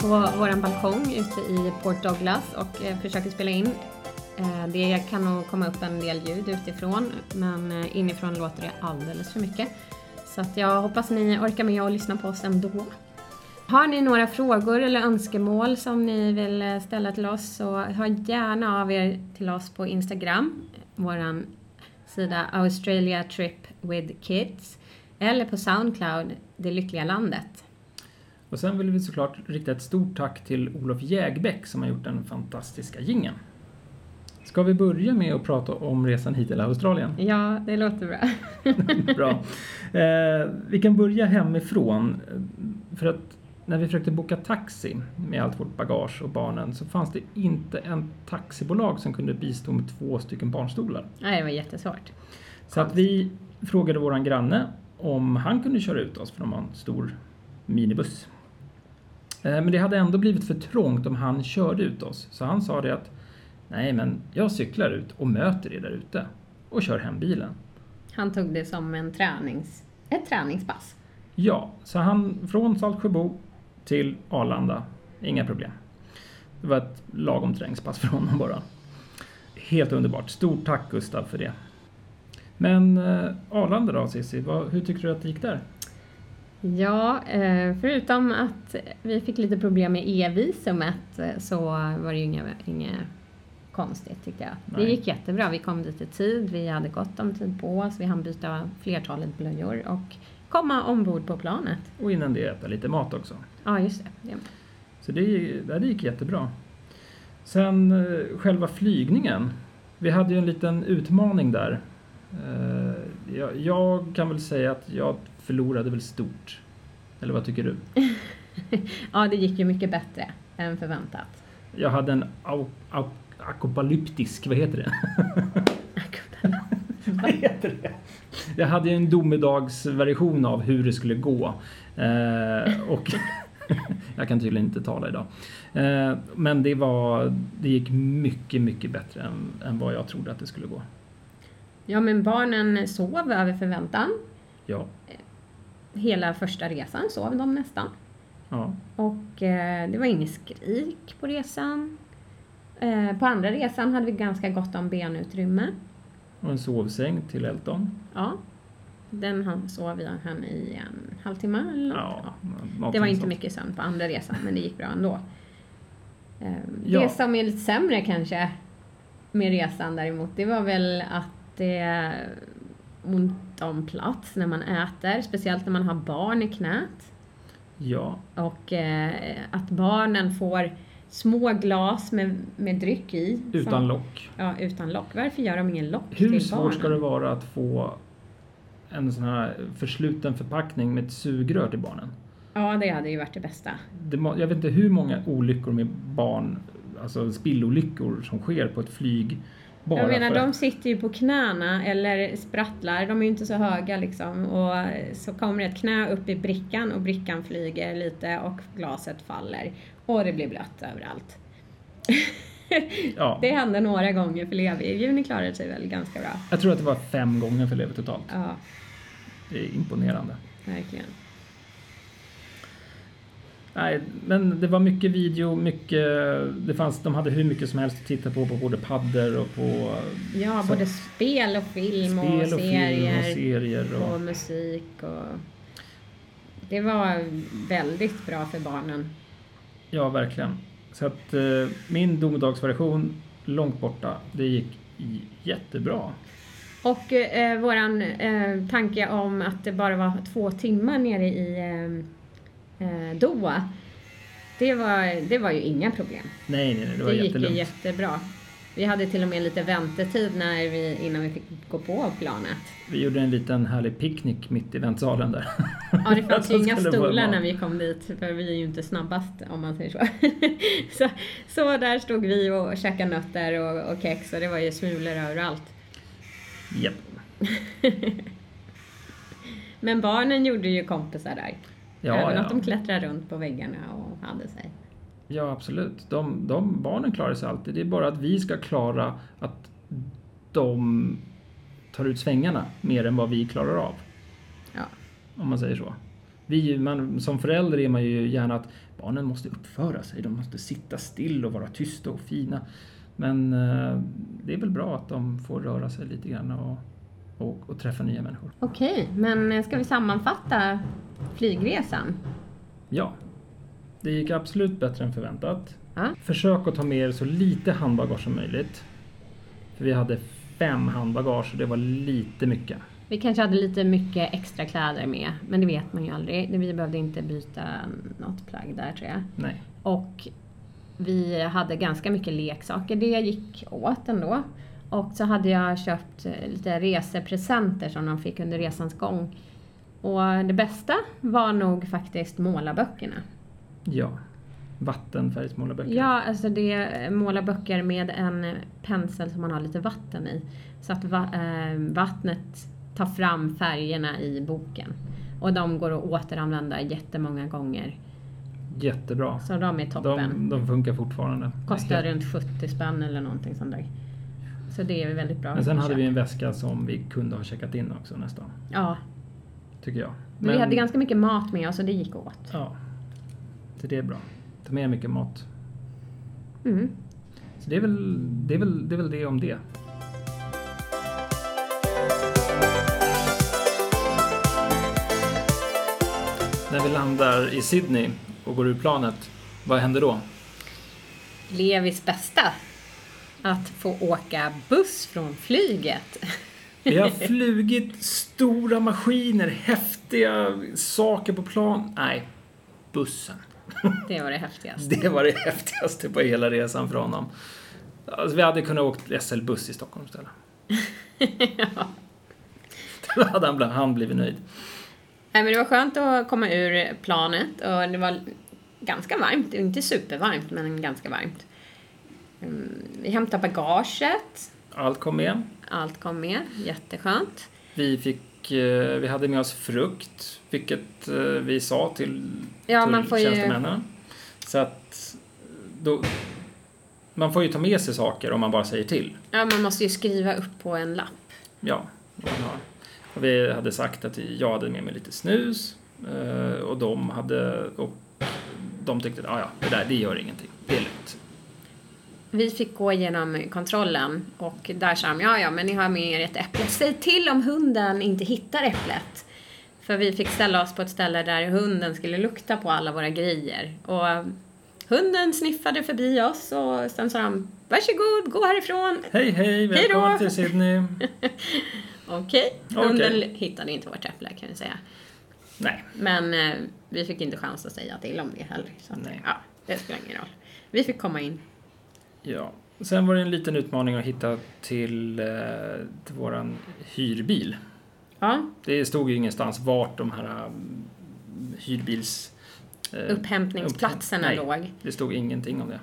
på vår balkong ute i Port Douglas och eh, försöker spela in. Eh, det kan nog komma upp en del ljud utifrån men eh, inifrån låter det alldeles för mycket. Så att jag hoppas ni orkar med att lyssna på oss ändå. Har ni några frågor eller önskemål som ni vill ställa till oss så hör gärna av er till oss på Instagram, vår sida Australia Trip with Kids eller på Soundcloud, Det Lyckliga Landet. Och sen vill vi såklart rikta ett stort tack till Olof Jägbäck som har gjort den fantastiska gingen. Ska vi börja med att prata om resan hit till Australien? Ja, det låter bra. bra. Eh, vi kan börja hemifrån. För att när vi försökte boka taxi med allt vårt bagage och barnen så fanns det inte en taxibolag som kunde bistå med två stycken barnstolar. Nej, det var jättesvårt. Så att vi frågade våran granne om han kunde köra ut oss för de har en stor minibuss. Eh, men det hade ändå blivit för trångt om han körde ut oss. Så han sa det att nej men jag cyklar ut och möter er där ute och kör hem bilen. Han tog det som en tränings, ett träningspass. Ja, så han från Saltsjöbo till Arlanda, inga problem. Det var ett lagom träningspass för honom bara. Helt underbart. Stort tack Gustav för det. Men eh, Arlanda då Cissi, hur tyckte du att det gick där? Ja, eh, förutom att vi fick lite problem med e-visumet eh, så var det ju inget, inget konstigt tyckte jag. Nej. Det gick jättebra. Vi kom dit i tid, vi hade gott om tid på oss, vi hann byta flertalet blöjor och komma ombord på planet. Och innan det äta lite mat också. Ja, just det. det Så det, det gick jättebra. Sen eh, själva flygningen. Vi hade ju en liten utmaning där. Jag kan väl säga att jag förlorade väl stort. Eller vad tycker du? ja, det gick ju mycket bättre än förväntat. Jag hade en akopalyptisk, vad heter det? vad heter det? Jag hade ju en domedagsversion av hur det skulle gå. Eh, och jag kan tydligen inte tala idag. Eh, men det, var, det gick mycket, mycket bättre än, än vad jag trodde att det skulle gå. Ja, men barnen sov över förväntan. Ja hela första resan sov de nästan. Ja. Och eh, det var inget skrik på resan. Eh, på andra resan hade vi ganska gott om benutrymme. Och en sovsäng till Elton. Ja. Den han sov vi han i en halvtimme eller något. Ja, det var inte mycket sömn på andra resan men det gick bra ändå. Eh, ja. Det som är lite sämre kanske med resan däremot det var väl att det ont om plats när man äter, speciellt när man har barn i knät. Ja. Och eh, att barnen får små glas med, med dryck i. Utan som, lock. Ja, utan lock. Varför gör de ingen lock Hur till barnen? Hur svårt ska det vara att få en sån här försluten förpackning med ett sugrör till barnen? Ja, det hade ju varit det bästa. Det, jag vet inte hur många olyckor med barn, alltså spillolyckor som sker på ett flyg bara jag menar, de sitter ju på knäna eller sprattlar, de är ju inte så höga liksom. Och så kommer ett knä upp i brickan och brickan flyger lite och glaset faller. Och det blir blött överallt. Ja. det hände några gånger för Levi. Juni klarade sig väl ganska bra. Jag tror att det var fem gånger för Levi totalt. Ja. Det är imponerande. Verkligen. Nej, men det var mycket video, mycket, det fanns, de hade hur mycket som helst att titta på, på både paddor och på... Ja, så, både spel och film spel och, och serier. Och, serier och, och musik och... Det var väldigt bra för barnen. Ja, verkligen. Så att eh, min domedagsversion, långt borta, det gick jättebra. Och eh, våran eh, tanke om att det bara var två timmar nere i eh, eh, Doha. Det var, det var ju inga problem. Nej, nej, nej det var Det gick ju jättebra. Vi hade till och med lite väntetid när vi, innan vi fick gå på planet. Vi gjorde en liten härlig picknick mitt i väntsalen där. Ja, det fanns ju inga stolar när vi kom dit, för vi är ju inte snabbast om man säger så. så, så där stod vi och käkade nötter och, och kex och det var ju smulor överallt. Japp. Men barnen gjorde ju kompisar där. Ja, Även ja. att de klättrade runt på väggarna och hade sig. Ja, absolut. De, de barnen klarar sig alltid. Det är bara att vi ska klara att de tar ut svängarna mer än vad vi klarar av. Ja, om man säger så. Vi, man, som förälder är man ju gärna att barnen måste uppföra sig, de måste sitta still och vara tysta och fina. Men eh, det är väl bra att de får röra sig lite grann och, och, och träffa nya människor. Okej, men eh, ska vi sammanfatta flygresan? Ja, det gick absolut bättre än förväntat. Ja. Försök att ta med er så lite handbagage som möjligt. För vi hade fem handbagage och det var lite mycket. Vi kanske hade lite mycket extra kläder med, men det vet man ju aldrig. Vi behövde inte byta något plagg där tror jag. Nej. Och vi hade ganska mycket leksaker, det gick åt ändå. Och så hade jag köpt eh, lite resepresenter som de fick under resans gång. Och det bästa var nog faktiskt målarböckerna. Ja. Vattenfärgsmålarböcker. Ja, alltså det är målarböcker med en pensel som man har lite vatten i. Så att eh, vattnet tar fram färgerna i boken. Och de går att återanvända jättemånga gånger. Jättebra. Så de är toppen. De, de funkar fortfarande. Kostar runt 70 spänn eller någonting sånt där. Så det är väldigt bra. Men sen hade vi en väska som vi kunde ha checkat in också nästan. Ja, Tycker jag. men vi hade ganska mycket mat med oss och det gick åt. Ja. Så det är bra. Ta med mycket mat. Mm. Så det är väl det, är väl, det, är väl det om det. När vi landar i Sydney och går ur planet, vad händer då? Levis bästa. Att få åka buss från flyget. Vi har flugit stora maskiner, häftiga saker på plan. Nej, bussen. Det var det häftigaste. Det var det häftigaste på hela resan för honom. Alltså, vi hade kunnat åkt SL-buss i Stockholm istället. ja. Då hade han, han blivit nöjd. Nej, men det var skönt att komma ur planet och det var ganska varmt. Inte supervarmt, men ganska varmt. Mm, Vi hämtade bagaget. Allt kom med. Allt kom med. Jätteskönt. Vi, fick, eh, vi hade med oss frukt, vilket eh, vi sa till Ja, får ju- tulltjänstemännen. Så att då, man får ju ta med sig saker om man bara säger till. Ja, man måste ju skriva upp på en lapp. Ja, man har. Och vi hade sagt att jag hade med mig lite snus eh, och de hade och de tyckte att ah, ja, det där det gör ingenting, det är lugnt. Vi fick gå igenom kontrollen och där sa de, ja ja men ni har med er ett äpple. Säg till om hunden inte hittar äpplet. För vi fick ställa oss på ett ställe där hunden skulle lukta på alla våra grejer. Och hunden sniffade förbi oss och sen sa de, varsågod, gå härifrån. Hej hej, välkommen till Sydney. Okej, Okej. hunden hittade inte vårt äpple kan vi säga. Nej, Men eh, vi fick inte chans att säga till om det heller. Så att, Nej. ja, det spelar ingen roll. Vi fick komma in. Ja. Sen var det en liten utmaning att hitta till, eh, till våran hyrbil. Ja, Det stod ju ingenstans vart de här um, hyrbils... eh, upphämtningsplatserna upphäm- nej, låg. Det stod ingenting om det.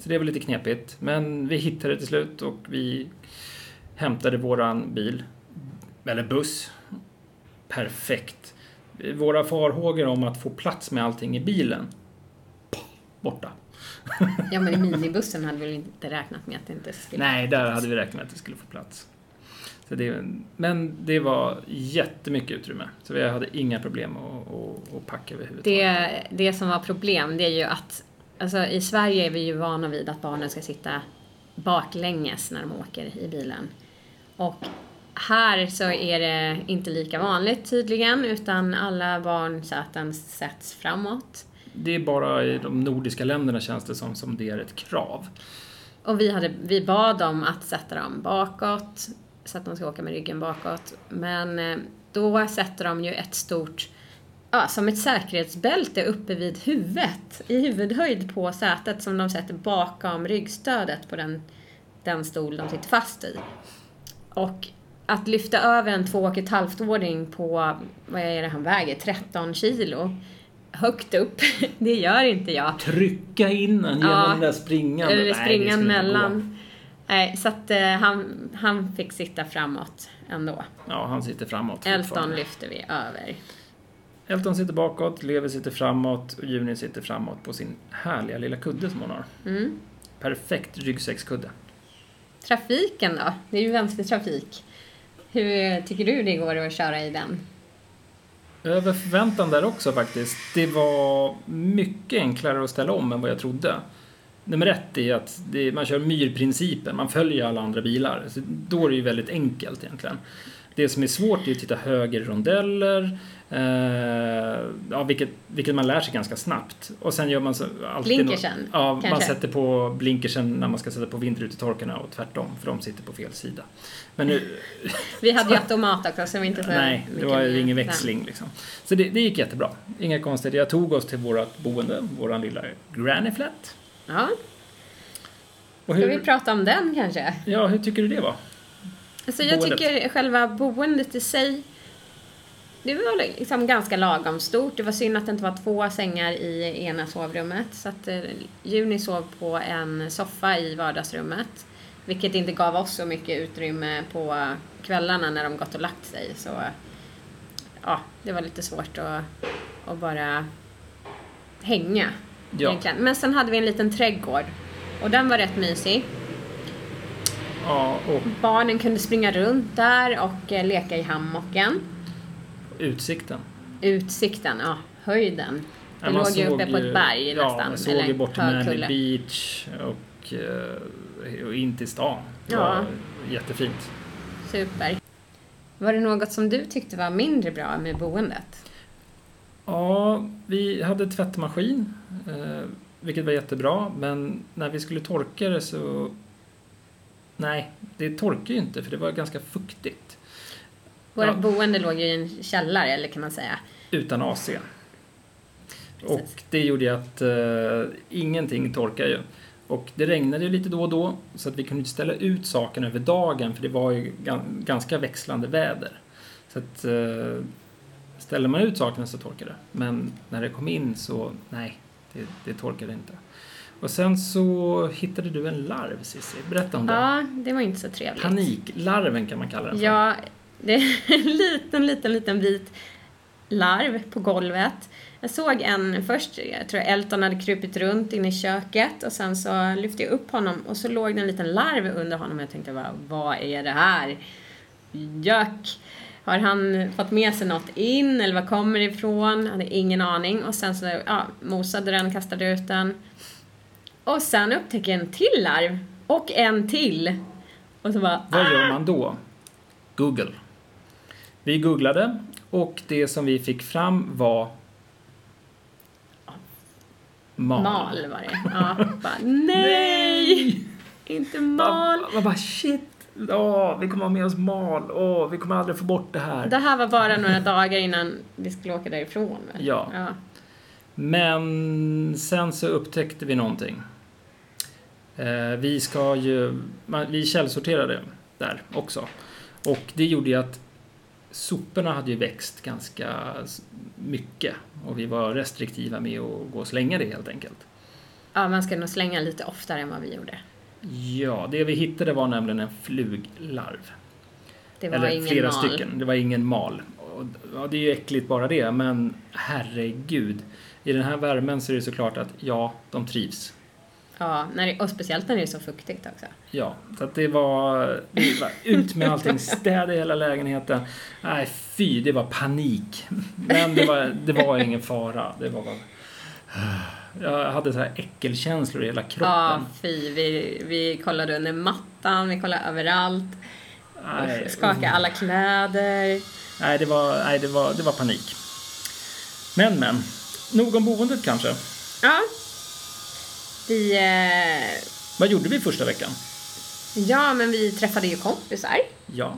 Så det var lite knepigt. Men vi hittade det till slut och vi hämtade våran bil. Eller buss. Perfekt. Våra farhågor om att få plats med allting i bilen. Borta. Ja, men i minibussen hade vi inte räknat med att det inte skulle... Nej, där hade vi räknat med att det skulle få plats. Så det, men det var jättemycket utrymme. Så vi hade inga problem att, att, att packa överhuvudtaget. Det, det som var problem, det är ju att alltså, i Sverige är vi ju vana vid att barnen ska sitta baklänges när de åker i bilen. Och här så är det inte lika vanligt tydligen, utan alla barnsäten sätts framåt. Det är bara i de nordiska länderna känns det som, som det är ett krav. Och vi, hade, vi bad dem att sätta dem bakåt, så att de ska åka med ryggen bakåt. Men eh, då sätter de ju ett stort, ja, som ett säkerhetsbälte uppe vid huvudet, i huvudhöjd på sätet som de sätter bakom ryggstödet på den, den stol de sitter fast i. Och att lyfta över en två och ett halvt åring på, vad är det han väger, 13 kilo, högt upp, det gör inte jag. Trycka in den genom Ja. den där springan. Eller Nej, springan gå. mellan. Nej, så att eh, han, han fick sitta framåt ändå. Ja, han sitter framåt. Elton lyfter vi över. Elton sitter bakåt, Levi sitter framåt och Juni sitter framåt på sin härliga lilla kudde som hon har. Mm. Perfekt ryggsäckskudde. Trafiken då? Det är ju vänstertrafik. Hur tycker du det går att köra i den? Över förväntan där också faktiskt. Det var mycket enklare att ställa om än vad jag trodde. Nummer ett är att det, man kör myrprincipen, man följer alla andra bilar. Så då är det ju väldigt enkelt egentligen. Det som är svårt är att titta höger i rondeller, eh, ja, vilket, vilket man lär sig ganska snabbt. Och sen gör man så, alltid Blinkersen, nå- ja, man sätter på blinkersen när man ska sätta på vindrutetorkarna och tvärtom, för de sitter på fel sida. Men nu, Vi hade ju automat också så var inte så Nej, det var ju ingen växling liksom. Så det, det gick jättebra. Inga konstigheter. Jag tog oss till vårt boende, våran lilla granny flat. Ja, Och ska vi hur, prata om den kanske? ja, hur tycker du det var? Alltså jag Boendet. tycker själva boendet i sig det var liksom ganska lagom stort. Det var synd att det inte var två sängar i ena sovrummet. Så att eh, Juni sov på en soffa i vardagsrummet. Vilket inte gav oss så mycket utrymme på kvällarna när de gått och lagt sig. Så ja, det var lite svårt att, att bara hänga. Ja. Egentligen. Men sen hade vi en liten trädgård. Och den var rätt mysig. Ja, och Barnen kunde springa runt där och eh, leka i hammocken. Utsikten. Utsikten, ja, höjden. Ja, man låg ju uppe på ett berg Ja, nästan. man såg ju bort till Manly. Beach och, eh, och in till stan. Det Ja. var jättefint. Super. Var det något som du tyckte var mindre bra med boendet? Ja, vi hade tvättmaskin, eh, vilket var jättebra, men när vi skulle torka det så... Nej, det torkade ju inte för det var ganska fuktigt. Vårt Ja. boende låg ju i en källare, eller kan man säga. Utan AC. Precis. Och det gjorde ju att eh, ingenting torkade ju. Och det regnade ju lite då och då så att vi kunde inte ställa ut sakerna över dagen för det var ju gan- ganska växlande väder. Så att eh, ställer man ut sakerna så torkade det. Men när det kom in så nej, det, det torkade inte. Och sen så hittade du en larv Cissi. Berätta om det. Ja, det var inte så trevligt. Paniklarven kan man kalla den för. Ja, det är en liten, liten, liten vit larv på golvet. Jag såg en först, jag tror Elton hade krupit runt inne i köket och sen så lyfte jag upp honom och så låg det en liten larv under honom och jag tänkte bara, vad är det här? Jök! Har han fått med sig något in eller var kommer det ifrån? Hade ingen aning och sen så, ja, mosade den, kastade ut den. Och sen upptäcker jag en till larv och en till. Och så bara, Vad gör man då? Google. Vi googlade och det som vi fick fram var mal. Mal var det. Ja, bara, nej! Inte mal. Man bara shit, åh, vi kommer ha med oss mal, åh, vi kommer aldrig få bort det här. Det här var bara några dagar innan vi skulle åka därifrån. väl? Ja. ja. Men sen så upptäckte vi någonting. Eh, vi ska ju, man, vi källsorterade där också. Och det gjorde ju att soporna hade ju växt ganska mycket och vi var restriktiva med att gå och slänga det helt enkelt. Ja, man ska nog slänga lite oftare än vad vi gjorde. Ja, det vi hittade var nämligen en fluglarv. Det var Eller ingen flera mal. stycken. Det var ingen mal. Och, ja, det är ju äckligt bara det, men herregud. I den här värmen så är det såklart att ja, de trivs. Ja, när det, och speciellt när det är så fuktigt också. Ja, så att det var, det var ut med allting, städa hela lägenheten. Nej, fy, det var panik. Men det var, det var ingen fara. Det var bara... Jag hade så här äckelkänslor i hela kroppen. Ja, fy. Vi, vi kollade under mattan, vi kollade överallt. nej, Skakade alla kläder. nej, det var, nej det, var, det var panik. Men, men. Nog om boendet kanske. Ja. Vi... Eh, Vad gjorde vi första veckan? ja, men vi träffade ju kompisar. Ja.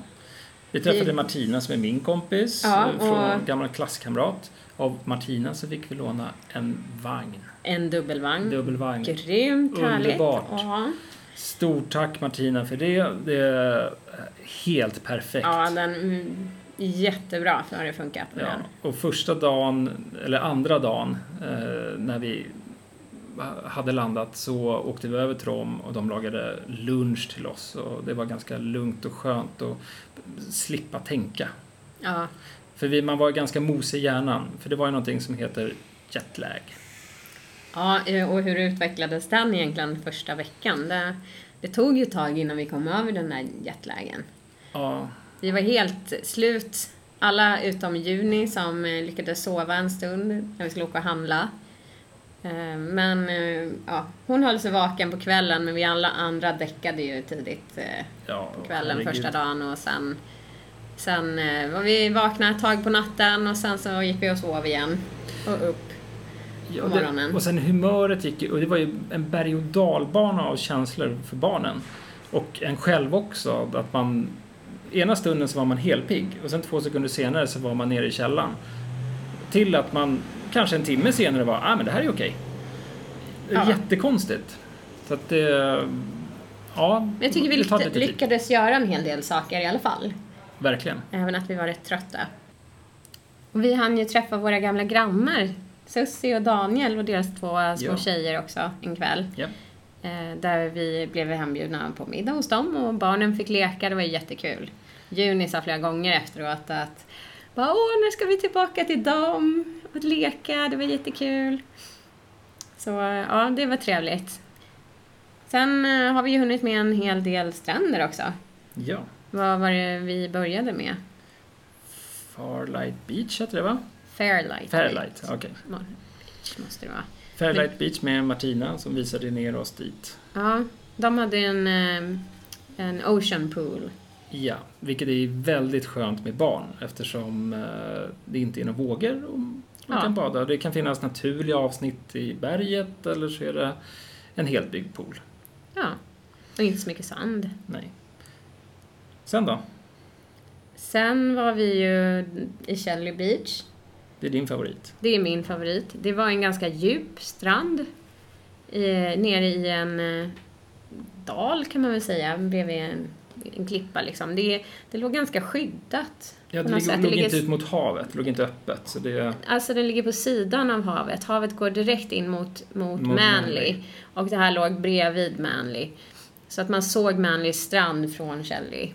Vi träffade Vi- Martina som är min kompis, Ja, eh, från och- gammal klasskamrat. Av Martina så fick vi låna en vagn. En dubbelvagn. Dubbelvagn. Grymt härligt. Underbart. Ja. Stort tack Martina för det. Det är helt perfekt. Ja, den... mm, Jättebra har det funkat med Ja, den. och första dagen, eller andra dagen, eh, när vi hade landat så åkte vi över till dem och de lagade lunch till oss. Och det var ganska lugnt och skönt att slippa tänka. Ja. För vi, man var ganska mosig i hjärnan, för det var ju någonting som heter jetlag. ja, eh, och hur utvecklades den egentligen första veckan? Det, det tog ju ett tag innan vi kom över den där jetlagen. Ja, Vi var helt slut alla utom Juni som eh, lyckades sova en stund när vi skulle åka och handla. Eh, Men eh, ja, hon höll sig vaken på kvällen men vi alla andra däckade ju tidigt eh, Ja, på kvällen första dagen och sen Sen var vi vakna ett tag på natten och sen så gick vi och sov igen. Och upp. Ja, på det, morgonen. och sen humöret gick och det var ju en berg och dalbana av känslor för barnen. Och en själv också, att man... Ena stunden så var man helpigg och sen två sekunder senare så var man nere i källaren. Till att man kanske en timme senare var, ah men det här är okej. Ja. Jättekonstigt. Så att det... Ja, Men jag tycker vi det tar lyck- lite tid. lyckades göra en hel del saker i alla fall. Verkligen. Även att vi var rätt trötta. Och vi hann ju träffa våra gamla grannar. Sussi och Daniel och deras två små Ja. tjejer också en kväll. Ja. Eh, där vi blev hembjudna på middag hos dem och barnen fick leka. Det var jättekul. Juni sa flera gånger efteråt att bara, Åh, nu ska vi tillbaka till dem och leka. Det var jättekul. Så ja, det var trevligt. Sen eh, har vi ju hunnit med en hel del stränder också. Ja. Vad var det vi började med? Farlight Beach heter det va? Fairlight. Fairlight, okej. Beach måste det vara. Fairlight Beach med Martina som visade ner oss dit. Ja, de hade en, eh, en ocean pool. Ja, vilket är väldigt skönt med barn eftersom eh, det inte är några vågor och man Ja. kan bada. Det kan finnas naturliga avsnitt i berget eller så är det en helt byggd pool. Ja, och inte så mycket sand. Nej. Sen då? Sen var vi ju i Shelly Beach. Det är din favorit. Det är min favorit. Det var en ganska djup strand. Eh, nere i en eh, dal kan man väl säga, bredvid en, en klippa liksom. Det, det låg ganska skyddat. Ja, det låg, låg inte ut mot havet, det låg inte öppet. Så det, Alltså den ligger på sidan av havet. Havet går direkt in mot, mot, Mot Manly. Och det här låg bredvid Manly. Så att man såg Manlys strand från Shelly.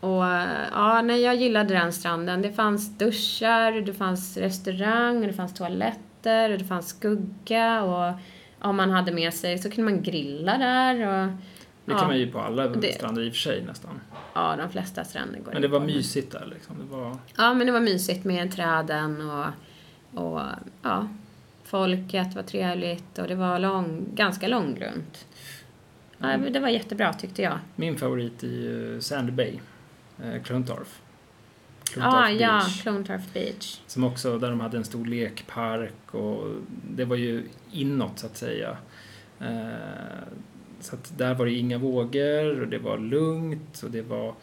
Och ja, nej, jag gillade den stranden. Det fanns duschar, det fanns restaurang, det fanns toaletter, det fanns skugga och om man hade med sig så kunde man grilla där och det Ja. kan man ju på alla Det- stränder i och för sig nästan. ja, de flesta stränder går Men det var mysigt där liksom. Det var, Ja, men det var mysigt med träden och, och ja, folket var trevligt och det var lång, ganska långgrunt. Ja, Mm. det var jättebra tyckte jag. min favorit i uh, Sandy Bay, uh, Clontarf. Ah, ja. Clontarf Beach. Som också, där de hade en stor lekpark och det var ju inåt så att säga. Eh, så att där var det inga vågor och det var lugnt och det var...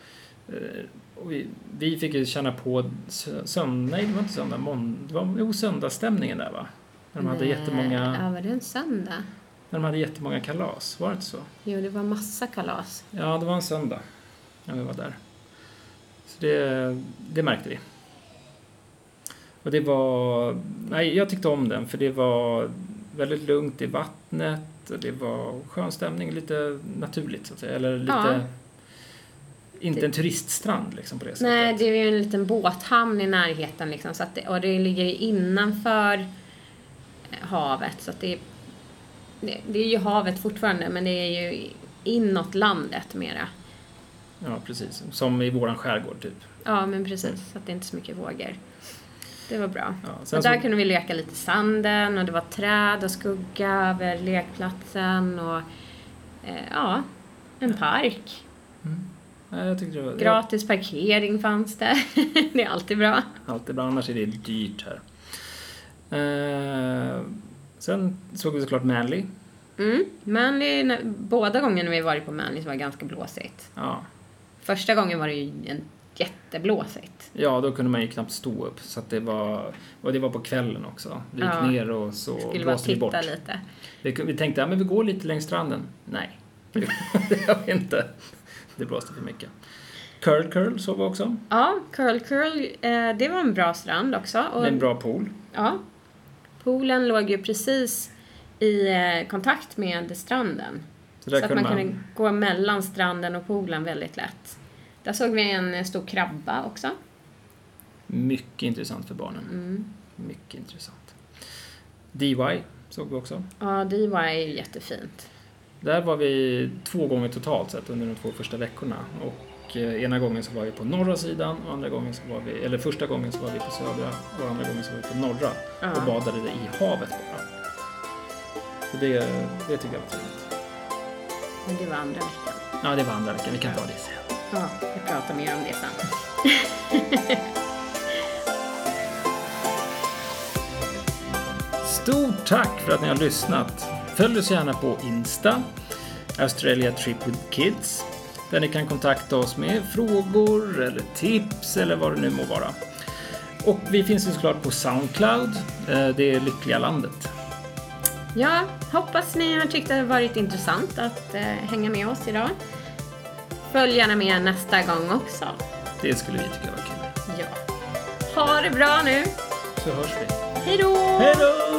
Eh, och vi, vi fick ju känna på söndag, nej det var inte söndag, måndag, det var jo, söndagsstämningen där va? När de hade Nej, jättemånga, Ja, var det en söndag? när de hade jättemånga kalas, var det inte så? Jo, det var massa kalas. Ja, det var en söndag när vi var där. Så det, det märkte vi. Och det var... Nej, jag tyckte om den för det var väldigt lugnt i vattnet det var skön stämning, lite naturligt så att säga. Eller lite... Ja. Inte en turiststrand liksom på det sättet. Nej, det är ju en liten båthamn i närheten liksom, så att det, och det ligger innanför havet. Så att det, det, det är ju havet fortfarande, men det är ju inåt landet mera. Ja, precis. Som i våran skärgård typ. Ja, men precis. Så att det är inte så mycket vågor. Det var bra. Ja, Och där så, kunde vi leka lite i sanden och det var träd och skugga över lekplatsen och eh, ja, en park. tyckte det var... Gratis parkering fanns det. det är alltid bra. Alltid bra, annars är det dyrt här. Eh, sen såg vi såklart Manly. Mm. När- båda gångerna vi varit på Manly så var det ganska blåsigt. Ja. Första gången var det ju en jätteblåsigt. ja, då kunde man ju knappt stå upp. Så att det var, och det var på kvällen också. Vi gick Ja. ner och så Skulle blåste vi bort. lite. Vi, vi tänkte, ja men vi går lite längs stranden. Nej, det gör vi inte. Det blåste för mycket. Curl Curl såg vi också. Ja, Curl Curl, eh, det var en bra strand också. Och, en bra pool. Ja. Poolen låg ju precis i eh, kontakt med stranden. Så Så, att man man, kunde gå mellan stranden och poolen väldigt lätt. Där såg vi en eh, stor krabba också. Mycket intressant för barnen. Mm. Mycket intressant. DY såg vi också. Ja, var ju jättefint. Där var vi två gånger totalt sett under de två första veckorna. Och och eh, ena gången så var vi på norra sidan och andra gången så var vi, eller första gången så var vi på södra och andra gången så var vi på norra Ja. och badade i havet bara. Så det, det tycker jag var trevligt. Men det var andra veckan. Ja, det var andra veckan. Vi kan ta det sen. Ja, vi pratar mer om det sen. Stort tack för att ni har lyssnat. Följ oss gärna på Insta, Australia Trip with Kids, där ni kan kontakta oss med frågor eller tips eller vad det nu må vara. Och vi finns ju såklart på Soundcloud, eh, det är Lyckliga Landet. Ja, hoppas ni har tyckt det har varit intressant att eh, hänga med oss idag. Följ gärna med nästa gång också. Det skulle vi tycka var kul. Ja. Ha det bra nu. Så hörs vi. Hej då! Hej då!